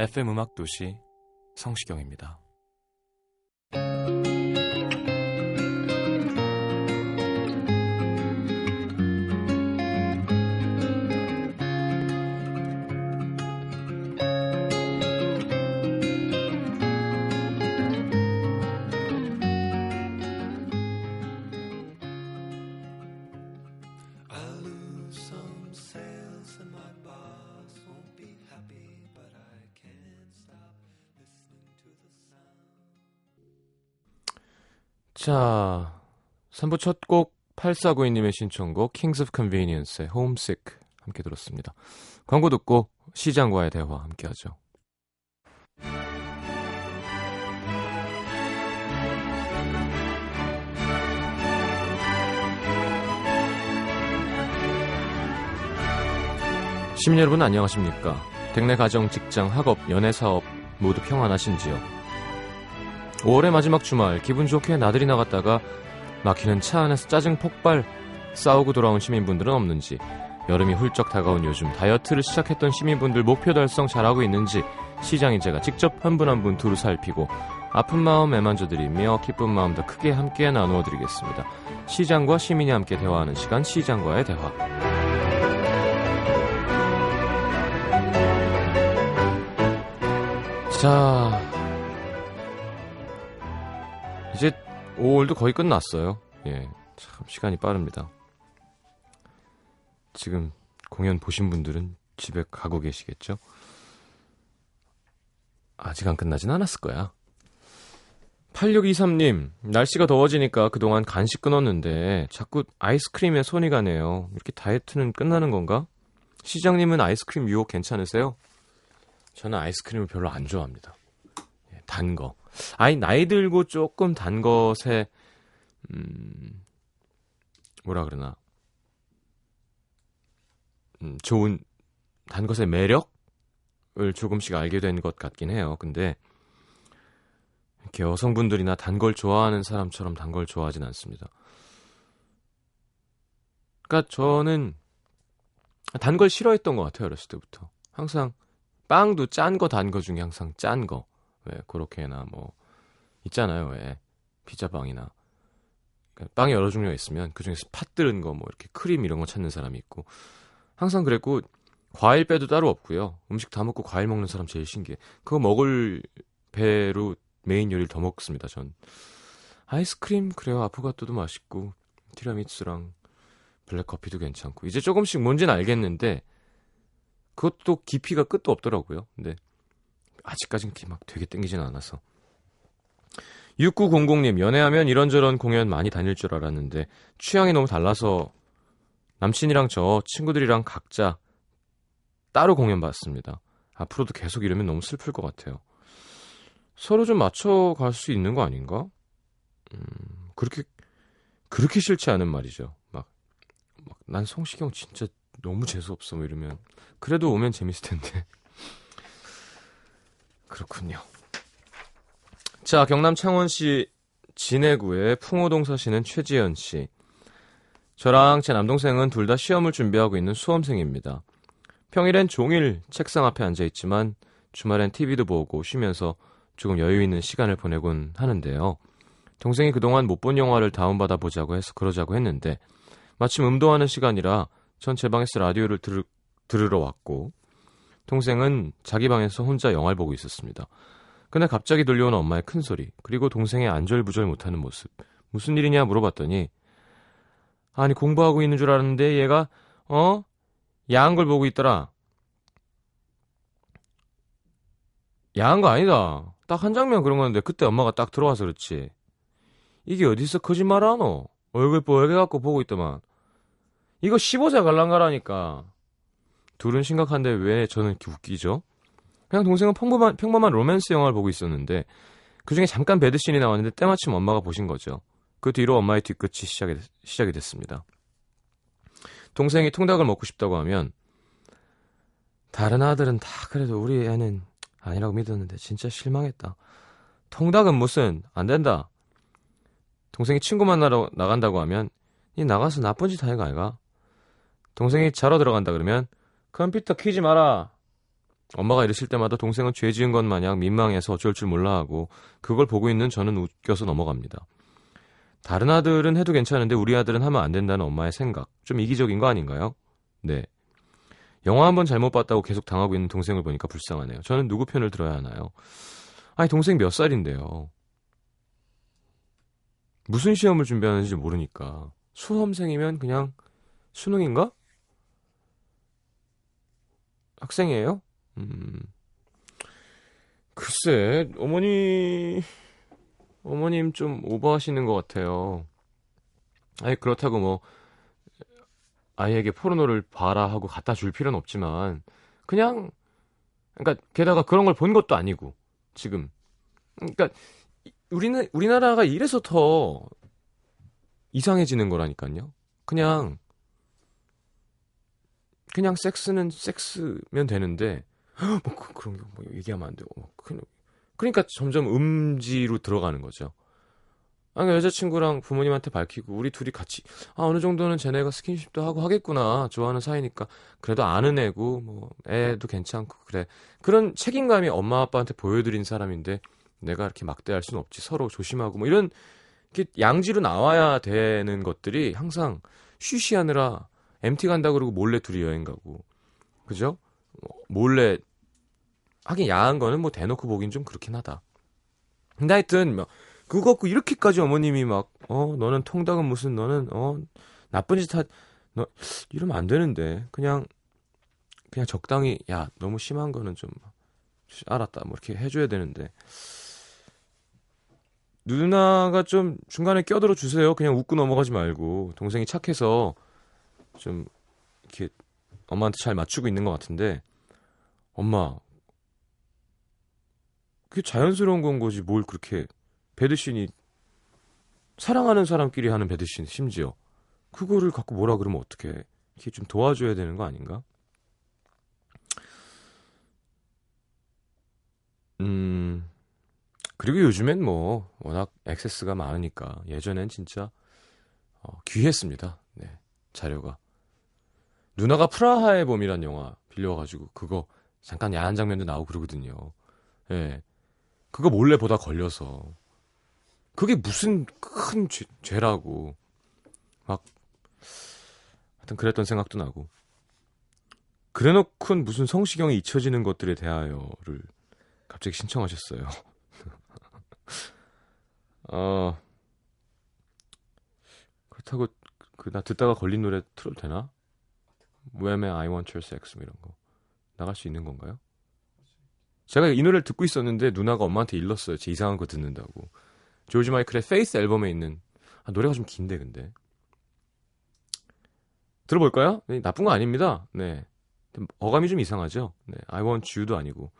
FM 음악 도시 성시경입니다. 자, 3부 첫 곡 8492님의 신청곡 Kings of Convenience의 Homesick 함께 들었습니다. 광고 듣고 시장과의 대화 함께 하죠. 시민 여러분 안녕하십니까? 댁내 가정, 직장, 학업, 연애 사업 모두 평안하신지요? 5월의 마지막 주말 기분 좋게 나들이 나갔다가 막히는 차 안에서 짜증 폭발 싸우고 돌아온 시민분들은 없는지 여름이 훌쩍 다가온 요즘 다이어트를 시작했던 시민분들 목표 달성 잘하고 있는지 시장인 제가 직접 한 분 한분 두루 살피고 아픈 마음 애만져드리며 기쁜 마음 더 크게 함께 나누어 드리겠습니다. 시장과 시민이 함께 대화하는 시간 시장과의 대화. 자, 이제 5월도 거의 끝났어요. 예, 참 시간이 빠릅니다. 지금 공연 보신 분들은 집에 가고 계시겠죠? 아직 안 끝나진 않았을 거야. 8623님, 날씨가 더워지니까 그동안 간식 끊었는데 자꾸 아이스크림에 손이 가네요. 이렇게 다이어트는 끝나는 건가? 시장님은 아이스크림 유혹 괜찮으세요? 저는 아이스크림을 별로 안 좋아합니다. 예, 단 거. 아니, 나이 들고 조금 단 것에, 음, 뭐라 그러나. 음, 좋은, 단 것의 매력을 조금씩 알게 된 것 같긴 해요. 근데, 이렇게 여성분들이나 단 걸 좋아하는 사람처럼 단 걸 좋아하진 않습니다. 그러니까 저는 단 걸 싫어했던 것 같아요. 어렸을 때부터. 항상 빵도 짠 거 단 거 중에 항상 짠 거. 왜 그렇게나 뭐 있잖아요. 왜 피자빵이나 그러니까 빵이 여러 종류가 있으면 그 중에서 팥 들은 거 뭐 이렇게 크림 이런 거 찾는 사람이 있고 항상 그랬고 과일 배도 따로 없고요. 음식 다 먹고 과일 먹는 사람 제일 신기해. 그거 먹을 배로 메인 요리를 더 먹습니다. 전 아이스크림 그래요. 아포가토도 맛있고 티라미수랑 블랙커피도 괜찮고 이제 조금씩 뭔지는 알겠는데 그것도 깊이가 끝도 없더라고요. 근데 아직까진 막 되게 땡기진 않아서. 6900님, 연애하면 이런저런 공연 많이 다닐 줄 알았는데 취향이 너무 달라서 남친이랑 저 친구들이랑 각자 따로 공연 봤습니다. 앞으로도 계속 이러면 너무 슬플 것 같아요. 서로 좀 맞춰갈 수 있는 거 아닌가? 음, 그렇게, 그렇게 싫지 않은 말이죠. 막, 막, 난 성시경 진짜 너무 재수없어, 뭐 이러면. 그래도 오면 재밌을 텐데. 그렇군요. 자, 경남 창원시 진해구의 풍호동 사시는 최지연 씨. 저랑 제 남동생은 둘 다 시험을 준비하고 있는 수험생입니다. 평일엔 종일 책상 앞에 앉아 있지만 주말엔 TV도 보고 쉬면서 조금 여유 있는 시간을 보내곤 하는데요. 동생이 그동안 못 본 영화를 다운받아 보자고 해서 그러자고 했는데 마침 음도하는 시간이라 전 제 방에서 라디오를 들, 들으러 왔고 동생은 자기 방에서 혼자 영화를 보고 있었습니다. 그날 갑자기 들려오는 엄마의 큰 소리 그리고 동생의 안절부절 못하는 모습 무슨 일이냐 물어봤더니 아니 공부하고 있는 줄 알았는데 얘가 어? 야한 걸 보고 있더라. 야한 거 아니다. 딱 한 장면 그런 건데 그때 엄마가 딱 들어와서 그렇지. 이게 어디서 거짓말 하노? 얼굴 뻘게 갖고 보고 있더만. 이거 15세 갈랑가라니까. 둘은 심각한데 왜 저는 이렇게 웃기죠? 그냥 동생은 평범한, 평범한 로맨스 영화를 보고 있었는데 그 중에 잠깐 배드씬이 나왔는데 때마침 엄마가 보신 거죠. 그 뒤로 엄마의 뒤끝이 시작이, 시작이 됐습니다. 동생이 통닭을 먹고 싶다고 하면 다른 아들은 다 그래도 우리 애는 아니라고 믿었는데 진짜 실망했다. 통닭은 무슨 안 된다. 동생이 친구 만나러 나간다고 하면 이 나가서 나쁜 짓 하는 거 아이가? 동생이 자러 들어간다 그러면 컴퓨터 키지 마라. 엄마가 이러실 때마다 동생은 죄 지은 것 마냥 민망해서 어쩔 줄 몰라 하고 그걸 보고 있는 저는 웃겨서 넘어갑니다. 다른 아들은 해도 괜찮은데 우리 아들은 하면 안 된다는 엄마의 생각. 좀 이기적인 거 아닌가요? 네. 영화 한 번 잘못 봤다고 계속 당하고 있는 동생을 보니까 불쌍하네요. 저는 누구 편을 들어야 하나요? 아니, 동생 몇 살인데요. 무슨 시험을 준비하는지 모르니까. 수험생이면 그냥 수능인가? 학생이에요? 음. 글쎄, 어머니, 어머님 좀 오버하시는 것 같아요. 아니, 그렇다고 뭐, 아이에게 포르노를 봐라 하고 갖다 줄 필요는 없지만, 그냥, 그러니까, 게다가 그런 걸 본 것도 아니고, 지금. 그러니까, 우리는, 우리나라가 이래서 더 이상해지는 거라니까요. 그냥, 그냥 섹스는 섹스면 되는데, 뭐 그, 런 게, 뭐 얘기하면 안 되고, 뭐, 그러니까 점점 음지로 들어가는 거죠. 아, 그러니까 여자친구랑 부모님한테 밝히고 우리 둘이 같이 아 어느 정도는 쟤네가 스킨십도 하고 하겠구나 좋아하는 사이니까. 그래도 아는 애고 뭐 애도 괜찮고 그래. 그런 책임감이 엄마 아빠한테 보여드린 사람인데 내가 이렇게 막대할 수는 없지. 서로 조심하고 뭐 이런 이렇게 양지로 나와야 되는 것들이 항상 쉬쉬하느라 MT 간다 그러고 몰래 둘이 여행 가고. 그죠? 몰래 하긴 야한 거는 뭐 대놓고 보긴 좀 그렇긴 하다. 근데 하여튼 뭐 그거 갖고 이렇게까지 어머님이 막 어 너는 통닭은 무슨 너는 어 나쁜 짓 하 너 이러면 안 되는데. 그냥 그냥 적당히 야 너무 심한 거는 좀 알았다. 뭐 이렇게 해줘야 되는데. 누나가 좀 중간에 껴들어 주세요. 그냥 웃고 넘어가지 말고. 동생이 착해서 좀 이렇게 엄마한테 잘 맞추고 있는 것 같은데 엄마 그게 자연스러운 건 거지 뭘 그렇게 배드신이 사랑하는 사람끼리 하는 배드신 심지어 그거를 갖고 뭐라 그러면 어떻게 이렇게 좀 도와줘야 되는 거 아닌가? 음 그리고 요즘엔 뭐 워낙 액세스가 많으니까 예전엔 진짜 어, 귀했습니다. 네 자료가 누나가 프라하의 봄이란 영화 빌려가지고 그거 잠깐 야한 장면도 나오고 그러거든요. 예. 네. 그거 몰래 보다 걸려서 그게 무슨 큰 죄, 죄라고 막 하여튼 그랬던 생각도 나고 그래놓고 무슨 성시경이 잊혀지는 것들에 대하여를 갑자기 신청하셨어요. 어 그렇다고 그 나 듣다가 걸린 노래 틀어도 되나? Wham의 I Want Your Sex 뭐 이런 거 나갈 수 있는 건가요? 제가 이 노래를 듣고 있었는데 누나가 엄마한테 일렀어요. 제 이상한 거 듣는다고. 조지 마이클의 Faith 앨범에 있는 아, 노래가 좀 긴데 근데 들어볼까요? 네, 나쁜 거 아닙니다. 네. 어감이 좀 이상하죠. 네. I want you도 아니고.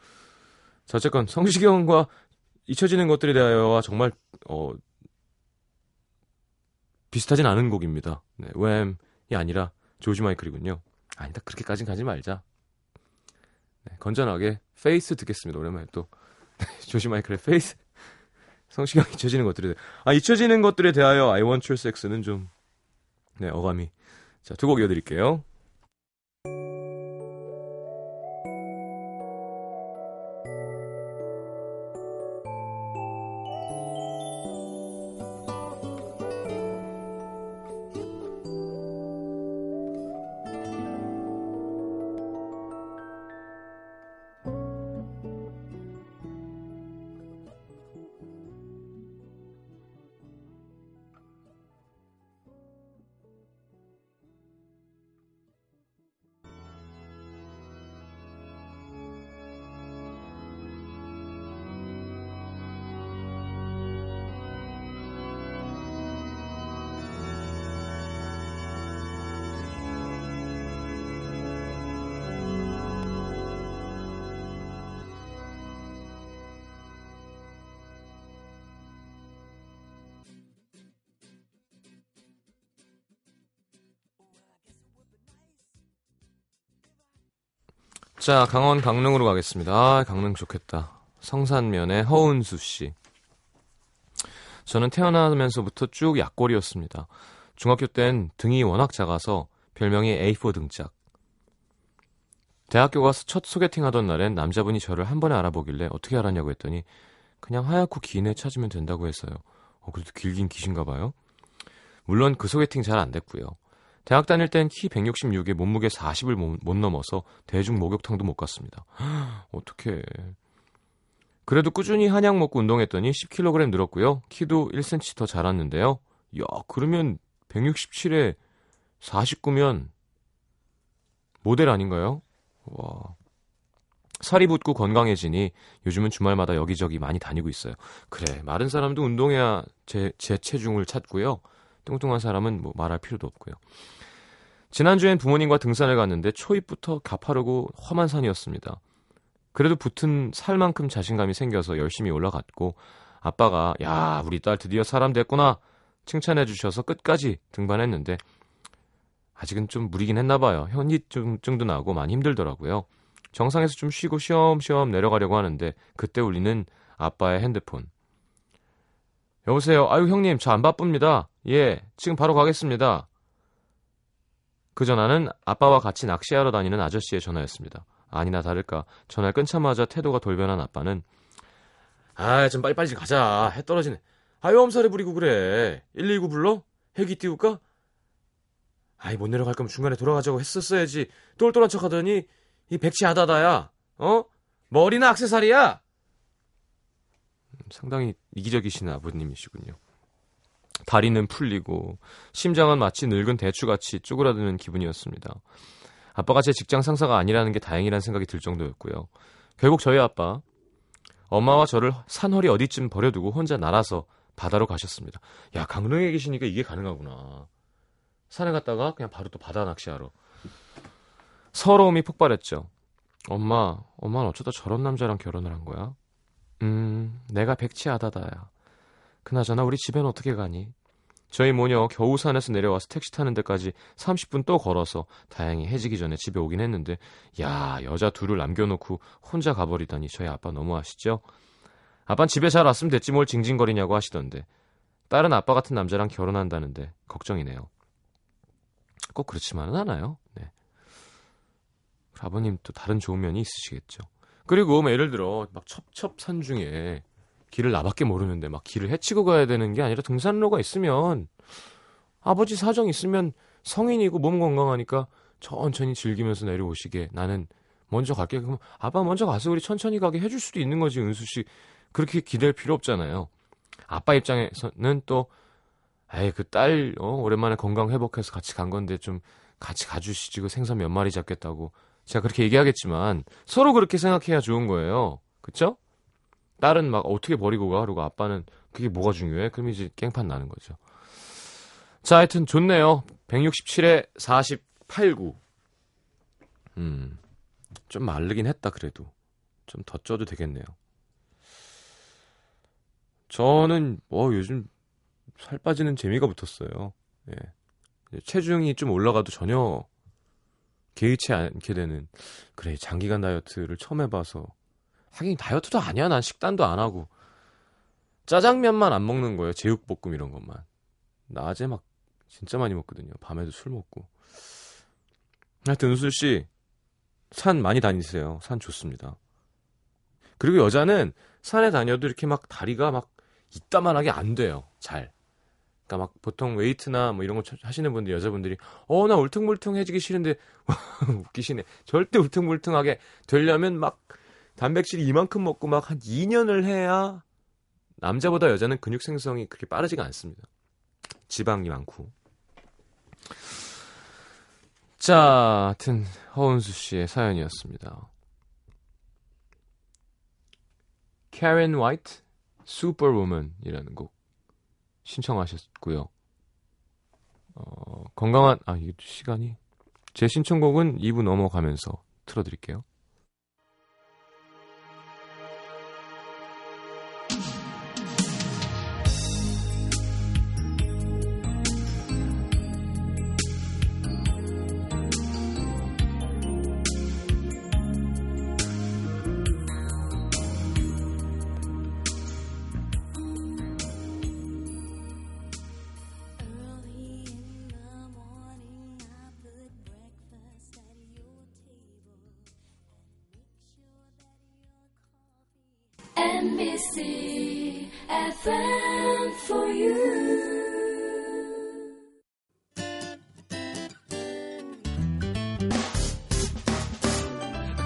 자, 어쨌건 성시경과 잊혀지는 것들에 대하여와 정말 어 비슷하진 않은 곡입니다. 네. Wham이 아니라 조지 마이클이군요. 아니다. 그렇게까진 가지 말자. 네, 건전하게 Faith 듣겠습니다. 오랜만에 또 조지 마이클의 Faith 성시경 잊혀지는 것들에 아 잊혀지는 것들에 대하여 I Want Your Sex는 좀 네, 어감이 자, 두 곡 이어드릴게요. 자, 강원 강릉으로 가겠습니다. 아, 강릉 좋겠다. 성산면의 허은수 씨. 저는 태어나면서부터 쭉 약골이었습니다. 중학교 땐 등이 워낙 작아서 별명이 A4 등짝. 대학교 가서 첫 소개팅 하던 날엔 남자분이 저를 한 번에 알아보길래 어떻게 알았냐고 했더니 그냥 하얗고 긴 애 찾으면 된다고 했어요. 어, 그래도 길긴 기신가 봐요. 물론 그 소개팅 잘 안 됐고요. 대학 다닐 땐 키 166에 몸무게 40을 못, 못 넘어서 대중 목욕탕도 못 갔습니다. 어떻게 그래도 꾸준히 한약 먹고 운동했더니 10kg 늘었고요. 키도 1cm 더 자랐는데요. 야, 그러면 167에 49면 모델 아닌가요? 와. 살이 붙고 건강해지니 요즘은 주말마다 여기저기 많이 다니고 있어요. 그래, 마른 사람도 운동해야 제, 제 체중을 찾고요. 뚱뚱한 사람은 뭐 말할 필요도 없고요. 지난주엔 부모님과 등산을 갔는데 초입부터 가파르고 험한 산이었습니다. 그래도 붙은 살만큼 자신감이 생겨서 열심히 올라갔고 아빠가 야 우리 딸 드디어 사람 됐구나 칭찬해 주셔서 끝까지 등반했는데 아직은 좀 무리긴 했나 봐요. 현기증도 나고 많이 힘들더라고요. 정상에서 좀 쉬고 쉬엄쉬엄 내려가려고 하는데 그때 울리는 아빠의 핸드폰. 여보세요. 아유 형님 저 안 바쁩니다. 예 지금 바로 가겠습니다. 그 전화는 아빠와 같이 낚시하러 다니는 아저씨의 전화였습니다. 아니나 다를까 전화를 끊자마자 태도가 돌변한 아빠는 아 좀 빨리빨리 좀 가자 해 떨어지네 아유 엄살에 부리고 그래 119 불러? 헬기 띄울까? 아이 못 내려갈 거면 중간에 돌아가자고 했었어야지 똘똘한 척 하더니 이 백치 아다다야 어? 머리나 악세사리야 상당히 이기적이신 아버님이시군요 다리는 풀리고 심장은 마치 늙은 대추같이 쪼그라드는 기분이었습니다 아빠가 제 직장 상사가 아니라는 게 다행이라는 생각이 들 정도였고요. 결국 저희 아빠 엄마와 저를 산허리 어디쯤 버려두고 혼자 날아서 바다로 가셨습니다. 야 강릉에 계시니까 이게 가능하구나. 산에 갔다가 그냥 바로 또 바다 낚시하러. 서러움이 폭발했죠. 엄마, 엄마는 어쩌다 저런 남자랑 결혼을 한 거야? 음, 내가 백치하다다야. 그나저나 우리 집엔 어떻게 가니? 저희 모녀 겨우 산에서 내려와서 택시 타는 데까지 30분 또 걸어서 다행히 해지기 전에 집에 오긴 했는데 야 여자 둘을 남겨놓고 혼자 가버리다니 저희 아빠 너무하시죠? 아빤 집에 잘 왔으면 됐지 뭘 징징거리냐고 하시던데 딸은 아빠 같은 남자랑 결혼한다는데 걱정이네요. 꼭 그렇지만은 않아요. 네. 아버님 또 다른 좋은 면이 있으시겠죠. 그리고 뭐 예를 들어 막 첩첩산 중에 길을 나밖에 모르는데 막 길을 헤치고 가야 되는 게 아니라 등산로가 있으면 아버지 사정 있으면 성인이고 몸 건강하니까 천천히 즐기면서 내려오시게. 나는 먼저 갈게. 그럼 아빠 먼저 가서 우리 천천히 가게 해줄 수도 있는 거지 은수 씨. 그렇게 기댈 필요 없잖아요. 아빠 입장에서는 또 에이 그딸 어, 오랜만에 건강 회복해서 같이 간 건데 좀 같이 가주시지. 그 생선 몇 마리 잡겠다고 제가 그렇게 얘기하겠지만 서로 그렇게 생각해야 좋은 거예요 그쵸? 딸은 막 어떻게 버리고 가? 그리고 아빠는 그게 뭐가 중요해? 그럼 이제 깽판 나는 거죠. 자, 하여튼 좋네요. 167에 48구. 음, 좀 마르긴 했다, 그래도. 좀 더 쪄도 되겠네요. 저는, 뭐, 요즘 살 빠지는 재미가 붙었어요. 예. 체중이 좀 올라가도 전혀 개의치 않게 되는, 그래, 장기간 다이어트를 처음 해봐서 하긴 다이어트도 아니야. 난 식단도 안 하고. 짜장면만 안 먹는 거예요. 제육볶음 이런 것만. 낮에 막 진짜 많이 먹거든요. 밤에도 술 먹고. 하여튼 은수 씨, 산 많이 다니세요. 산 좋습니다. 그리고 여자는 산에 다녀도 이렇게 막 다리가 막 이따만하게 안 돼요. 잘. 그러니까 막 보통 웨이트나 뭐 이런 거 하시는 분들 여자분들이 어 나 울퉁불퉁해지기 싫은데 웃기시네. 절대 울퉁불퉁하게 되려면 막 단백질 이만큼 먹고 막 한 2년을 해야 남자보다 여자는 근육 생성이 그렇게 빠르지가 않습니다. 지방이 많고. 자, 하여튼 허은수 씨의 사연이었습니다. Karen White, Superwoman이라는 곡 신청하셨고요. 어, 건강한 아 이게 시간이 제 신청곡은 2부 넘어가면서 틀어드릴게요.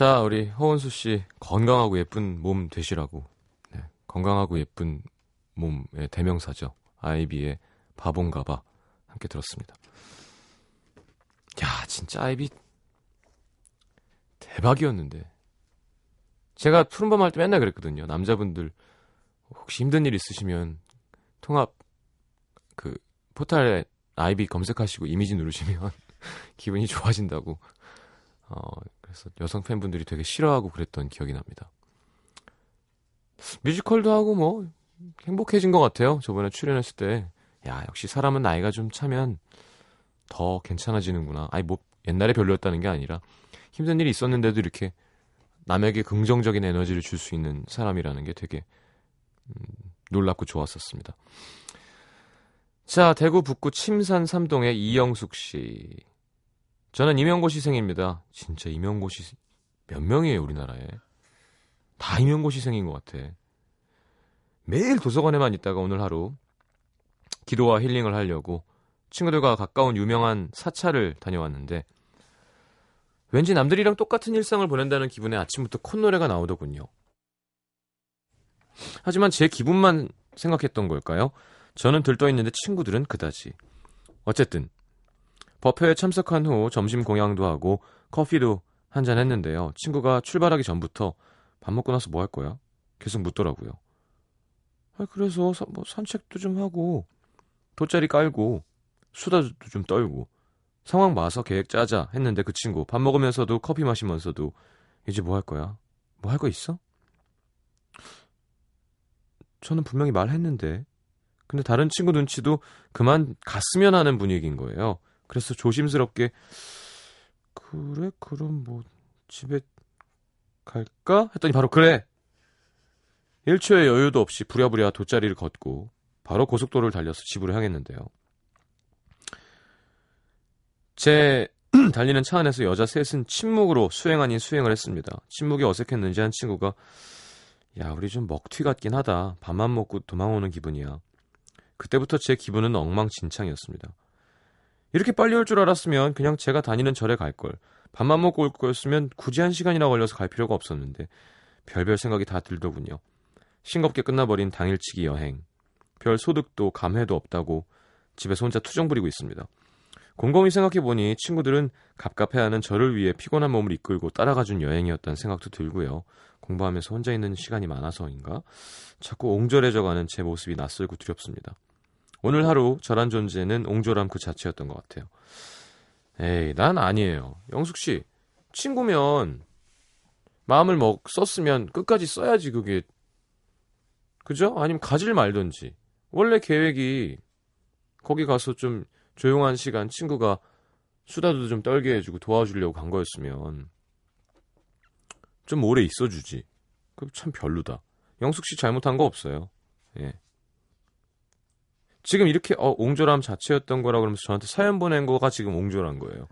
자, 우리 허원수 씨 건강하고 예쁜 몸 되시라고. 네, 건강하고 예쁜 몸의 대명사죠. 아이비의 바본가봐 함께 들었습니다. 야, 진짜 아이비 대박이었는데. 제가 푸른밤 할 때 맨날 그랬거든요. 남자분들 혹시 힘든 일 있으시면 통합 그 포탈에 아이비 검색하시고 이미지 누르시면 기분이 좋아진다고. 어, 그래서 여성 팬분들이 되게 싫어하고 그랬던 기억이 납니다. 뮤지컬도 하고 뭐 행복해진 것 같아요. 저번에 출연했을 때, 야 역시 사람은 나이가 좀 차면 더 괜찮아지는구나. 아니 뭐 옛날에 별로였다는 게 아니라 힘든 일이 있었는데도 이렇게 남에게 긍정적인 에너지를 줄 수 있는 사람이라는 게 되게 음, 놀랍고 좋았었습니다. 자, 대구 북구 침산 삼동의 이영숙 씨. 저는 임용고시생입니다. 진짜 임용고시 몇 명이에요, 우리나라에? 다 임용고시생인 것 같아. 매일 도서관에만 있다가 오늘 하루 기도와 힐링을 하려고 친구들과 가까운 유명한 사찰을 다녀왔는데 왠지 남들이랑 똑같은 일상을 보낸다는 기분에 아침부터 콧노래가 나오더군요. 하지만 제 기분만 생각했던 걸까요? 저는 들떠있는데 친구들은 그다지. 어쨌든 법회에 참석한 후 점심 공양도 하고 커피도 한 잔 했는데요. 친구가 출발하기 전부터 밥 먹고 나서 뭐 할 거야? 계속 묻더라고요. 아, 그래서 사- 뭐 산책도 좀 하고 돗자리 깔고 수다도 좀 떨고 상황 봐서 계획 짜자 했는데 그 친구 밥 먹으면서도 커피 마시면서도 이제 뭐 할 거야? 뭐 할 거 있어? 저는 분명히 말했는데 근데 다른 친구 눈치도 그만 갔으면 하는 분위기인 거예요. 그래서 조심스럽게 그래 그럼 뭐 집에 갈까 했더니 바로 그래 1초의 여유도 없이 부랴부랴 돗자리를 걷고 바로 고속도로를 달려서 집으로 향했는데요. 제 달리는 차 안에서 여자 셋은 침묵으로 수행 아닌 수행을 했습니다. 침묵이 어색했는지 한 친구가 야 우리 좀 먹튀 같긴 하다. 밥만 먹고 도망오는 기분이야. 그때부터 제 기분은 엉망진창이었습니다. 이렇게 빨리 올 줄 알았으면 그냥 제가 다니는 절에 갈 걸. 밥만 먹고 올 거였으면 굳이 한 시간이나 걸려서 갈 필요가 없었는데 별별 생각이 다 들더군요. 싱겁게 끝나버린 당일치기 여행. 별 소득도 감회도 없다고 집에서 혼자 투정 부리고 있습니다. 곰곰이 생각해보니 친구들은 갑갑해하는 저를 위해 피곤한 몸을 이끌고 따라가준 여행이었다는 생각도 들고요. 공부하면서 혼자 있는 시간이 많아서인가? 자꾸 옹졸해져가는 제 모습이 낯설고 두렵습니다. 오늘 하루 저란 존재는 옹졸함 그 자체였던 것 같아요. 에이, 난 아니에요. 영숙 씨, 친구면 마음을 먹 썼으면 끝까지 써야지 그게 그죠? 아니면 가질 말든지 원래 계획이 거기 가서 좀 조용한 시간 친구가 수다도 좀 떨게 해주고 도와주려고 간 거였으면 좀 오래 있어주지. 그참 별로다. 영숙 씨 잘못한 거 없어요. 예. 지금 이렇게 어, 옹졸함 자체였던 거라 그러면서 저한테 사연 보낸 거가 지금 옹졸한 거예요.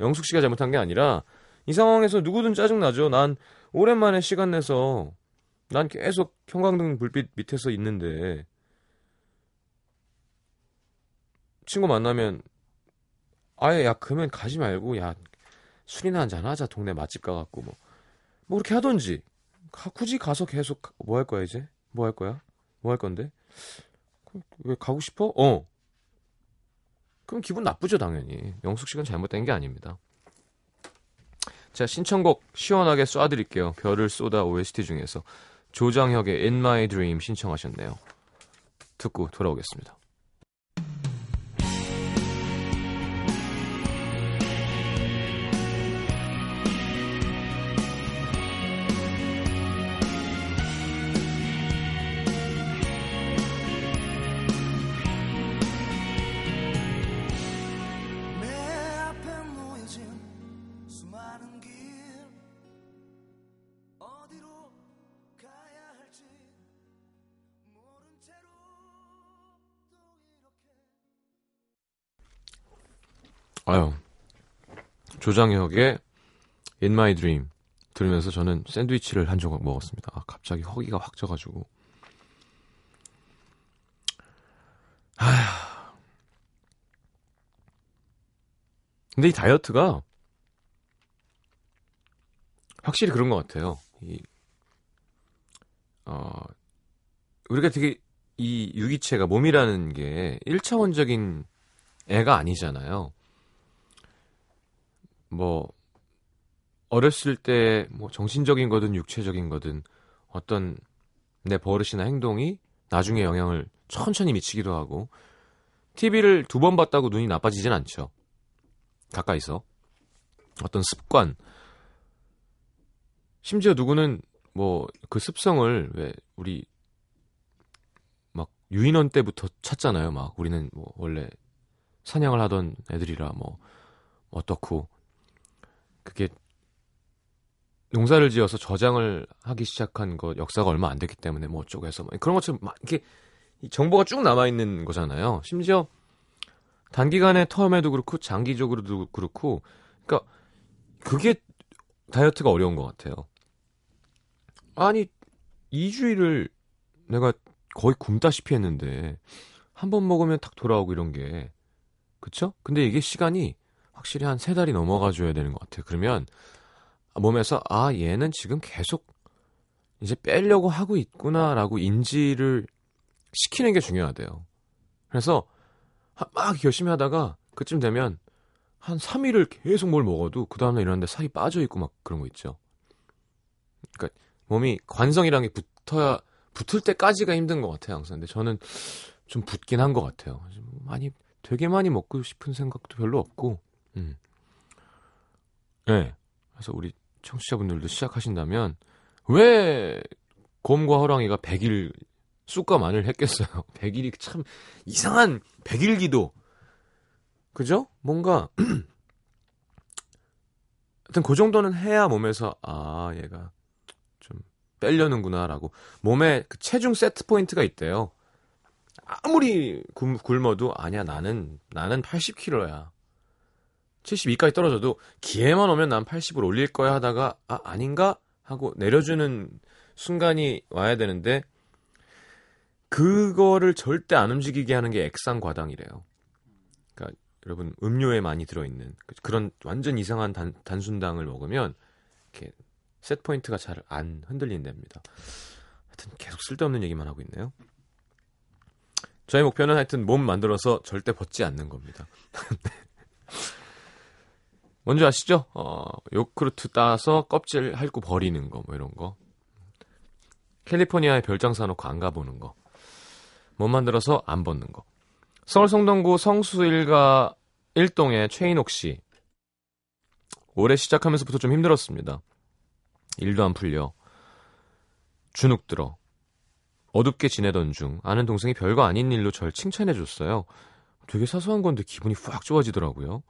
영숙 씨가 잘못한 게 아니라 이 상황에서 누구든 짜증 나죠. 난 오랜만에 시간 내서 난 계속 형광등 불빛 밑에서 있는데 친구 만나면 아예 야 그러면 가지 말고 야 술이나 한잔 하자. 동네 맛집 가갖고 뭐. 뭐 그렇게 하던지. 가, 굳이 가서 계속 뭐 할 거야 이제? 뭐 할 거야? 뭐 할 건데? 그, 왜 가고 싶어? 어. 그럼 기분 나쁘죠 당연히. 영숙 씨가 잘못된 게 아닙니다. 자 신청곡 시원하게 쏴드릴게요. 별을 쏟아 OST 중에서 조장혁의 In My Dream 신청하셨네요. 듣고 돌아오겠습니다. 아유 조장혁의 In My Dream 들으면서 저는 샌드위치를 한 조각 먹었습니다. 아, 갑자기 허기가 확 져가지고. 아휴. 근데 이 다이어트가 확실히 그런 것 같아요. 이, 어, 우리가 되게 이 유기체가 몸이라는 게 1차원적인 애가 아니잖아요. 뭐 어렸을 때 뭐 정신적인 거든 육체적인 거든 어떤 내 버릇이나 행동이 나중에 영향을 천천히 미치기도 하고 TV를 두 번 봤다고 눈이 나빠지진 않죠. 가까이서 어떤 습관 심지어 누구는 뭐 그 습성을 왜 우리 막 유인원 때부터 찾잖아요. 막 우리는 뭐 원래 사냥을 하던 애들이라 뭐 어떻고 그게 농사를 지어서 저장을 하기 시작한 거 역사가 얼마 안 됐기 때문에 뭐 어쩌고 해서 뭐 그런 것처럼 막 이렇게 이 정보가 쭉 남아 있는 거잖아요. 심지어 단기간의 텀에도 그렇고 장기적으로도 그렇고 그러니까 그게 다이어트가 어려운 것 같아요. 아니 2주일을 내가 거의 굶다시피 했는데 한 번 먹으면 탁 돌아오고 이런 게 그쵸? 근데 이게 시간이 확실히 한 세 달이 넘어가줘야 되는 것 같아요. 그러면 몸에서 아 얘는 지금 계속 이제 빼려고 하고 있구나라고 인지를 시키는 게 중요하대요. 그래서 하- 막 열심히 하다가 그쯤 되면 한 3일을 계속 뭘 먹어도 그 다음날 일어났는데 살이 빠져 있고 막 그런 거 있죠. 그러니까 몸이 관성이란 게 붙어야 붙을 때까지가 힘든 것 같아요 항상. 근데 저는 좀 붙긴 한 것 같아요. 좀 많이 되게 많이 먹고 싶은 생각도 별로 없고. 음. 네. 그래서 우리 청취자분들도 시작하신다면 왜 곰과 호랑이가 100일 쑥과 마늘 했겠어요. 100일이 참 이상한 100일 기도. 그죠? 뭔가 하여튼 그 정도는 해야 몸에서 아 얘가 좀 빼려는구나라고 몸에 그 체중 세트 포인트가 있대요. 아무리 굶, 굶어도 아니야 나는 나는 80kg야. 72까지 떨어져도 기회만 오면 난 80을 올릴 거야 하다가 아 아닌가 하고 내려주는 순간이 와야 되는데 그거를 절대 안 움직이게 하는 게 액상 과당이래요. 그러니까 여러분 음료에 많이 들어있는 그- 그런 완전 이상한 단, 단순당을 먹으면 이렇게 셋 포인트가 잘 안 흔들린답니다. 하여튼 계속 쓸데없는 얘기만 하고 있네요. 저희 목표는 하여튼 몸 만들어서 절대 벗지 않는 겁니다. 뭔지 아시죠? 어, 요크루트 따서 껍질 핥고 버리는 거, 뭐 이런 거. 캘리포니아에 별장 사놓고 안 가보는 거. 못 만들어서 안 벗는 거. 서울 성동구 성수 일가 1동의 최인옥 씨. 올해 시작하면서부터 좀 힘들었습니다. 일도 안 풀려. 주눅 들어. 어둡게 지내던 중 아는 동생이 별거 아닌 일로 절 칭찬해줬어요. 되게 사소한 건데 기분이 확 좋아지더라고요.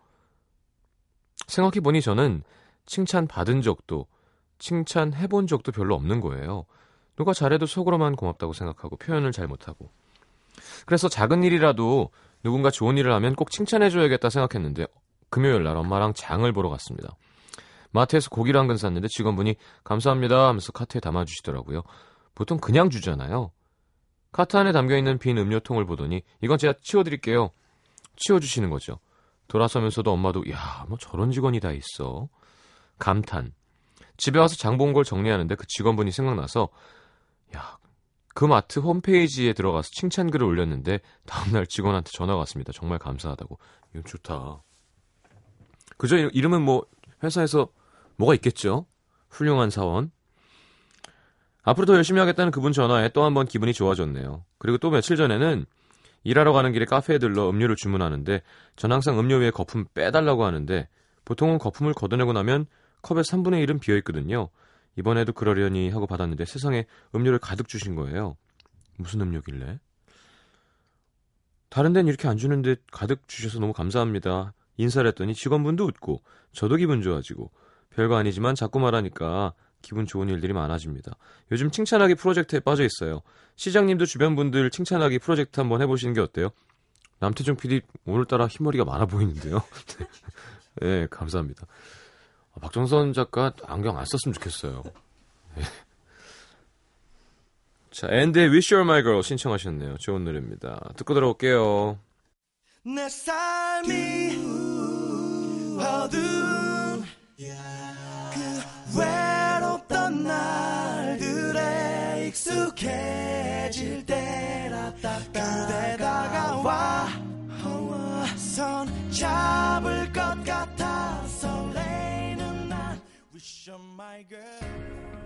생각해보니 저는 칭찬 받은 적도 칭찬해본 적도 별로 없는 거예요. 누가 잘해도 속으로만 고맙다고 생각하고 표현을 잘 못하고. 그래서 작은 일이라도 누군가 좋은 일을 하면 꼭 칭찬해줘야겠다 생각했는데 금요일 날 엄마랑 장을 보러 갔습니다. 마트에서 고기를 한 근 샀는데 직원분이 감사합니다 하면서 카트에 담아주시더라고요. 보통 그냥 주잖아요. 카트 안에 담겨있는 빈 음료통을 보더니 이건 제가 치워드릴게요. 치워주시는 거죠. 돌아서면서도 엄마도 야, 뭐 저런 직원이 다 있어. 감탄. 집에 와서 장 본 걸 정리하는데 그 직원분이 생각나서 야, 그 마트 홈페이지에 들어가서 칭찬글을 올렸는데 다음날 직원한테 전화가 왔습니다. 정말 감사하다고. 이거 좋다. 그저 이름은 뭐 회사에서 뭐가 있겠죠? 훌륭한 사원. 앞으로 더 열심히 하겠다는 그분 전화에 또 한 번 기분이 좋아졌네요. 그리고 또 며칠 전에는 일하러 가는 길에 카페에 들러 음료를 주문하는데 전 항상 음료 위에 거품 빼달라고 하는데 보통은 거품을 걷어내고 나면 컵의 3분의 1은 비어있거든요. 이번에도 그러려니 하고 받았는데 세상에 음료를 가득 주신 거예요. 무슨 음료길래? 다른 데는 이렇게 안 주는데 가득 주셔서 너무 감사합니다. 인사를 했더니 직원분도 웃고 저도 기분 좋아지고 별거 아니지만 자꾸 말하니까 기분 좋은 일들이 많아집니다. 요즘 칭찬하기 프로젝트에 빠져 있어요. 시장님도 주변 분들 칭찬하기 프로젝트 한번 해보시는 게 어때요? 남태종 PD 오늘따라 흰머리가 많아 보이는데요. 네, 감사합니다. 아, 박정선 작가 안경 안 썼으면 좋겠어요. 네. 자, 앤드의 Wish You're My Girl 신청하셨네요. 좋은 노래입니다. 듣고 들어올게요. 내 삶이 어두운 그 외롭던 날들에 익숙해질 때라 그대 다가와. 손 잡을 것 같아 설레이는 난 Wish you're my girl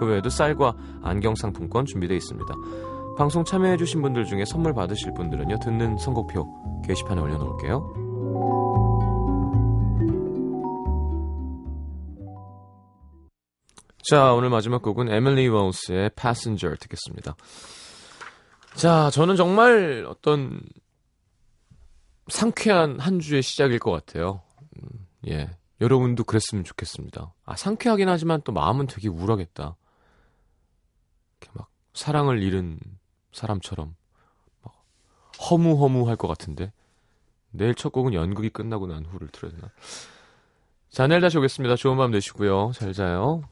그 외에도 쌀과 안경 상품권 준비되어 있습니다. 방송 참여해주신 분들 중에 선물 받으실 분들은요, 듣는 선곡표 게시판에 올려놓을게요. 자, 오늘 마지막 곡은 에밀리 워스의 Passenger 듣겠습니다. 자, 저는 정말 어떤 상쾌한 한 주의 시작일 것 같아요. 음, 예. 여러분도 그랬으면 좋겠습니다. 아, 상쾌하긴 하지만 또 마음은 되게 우울하겠다. 이렇게 막 사랑을 잃은 사람처럼 막 허무허무할 것 같은데 내일 첫 곡은 연극이 끝나고 난 후를 틀어야 되나 자, 내일 다시 오겠습니다. 좋은 밤 되시고요. 잘 자요.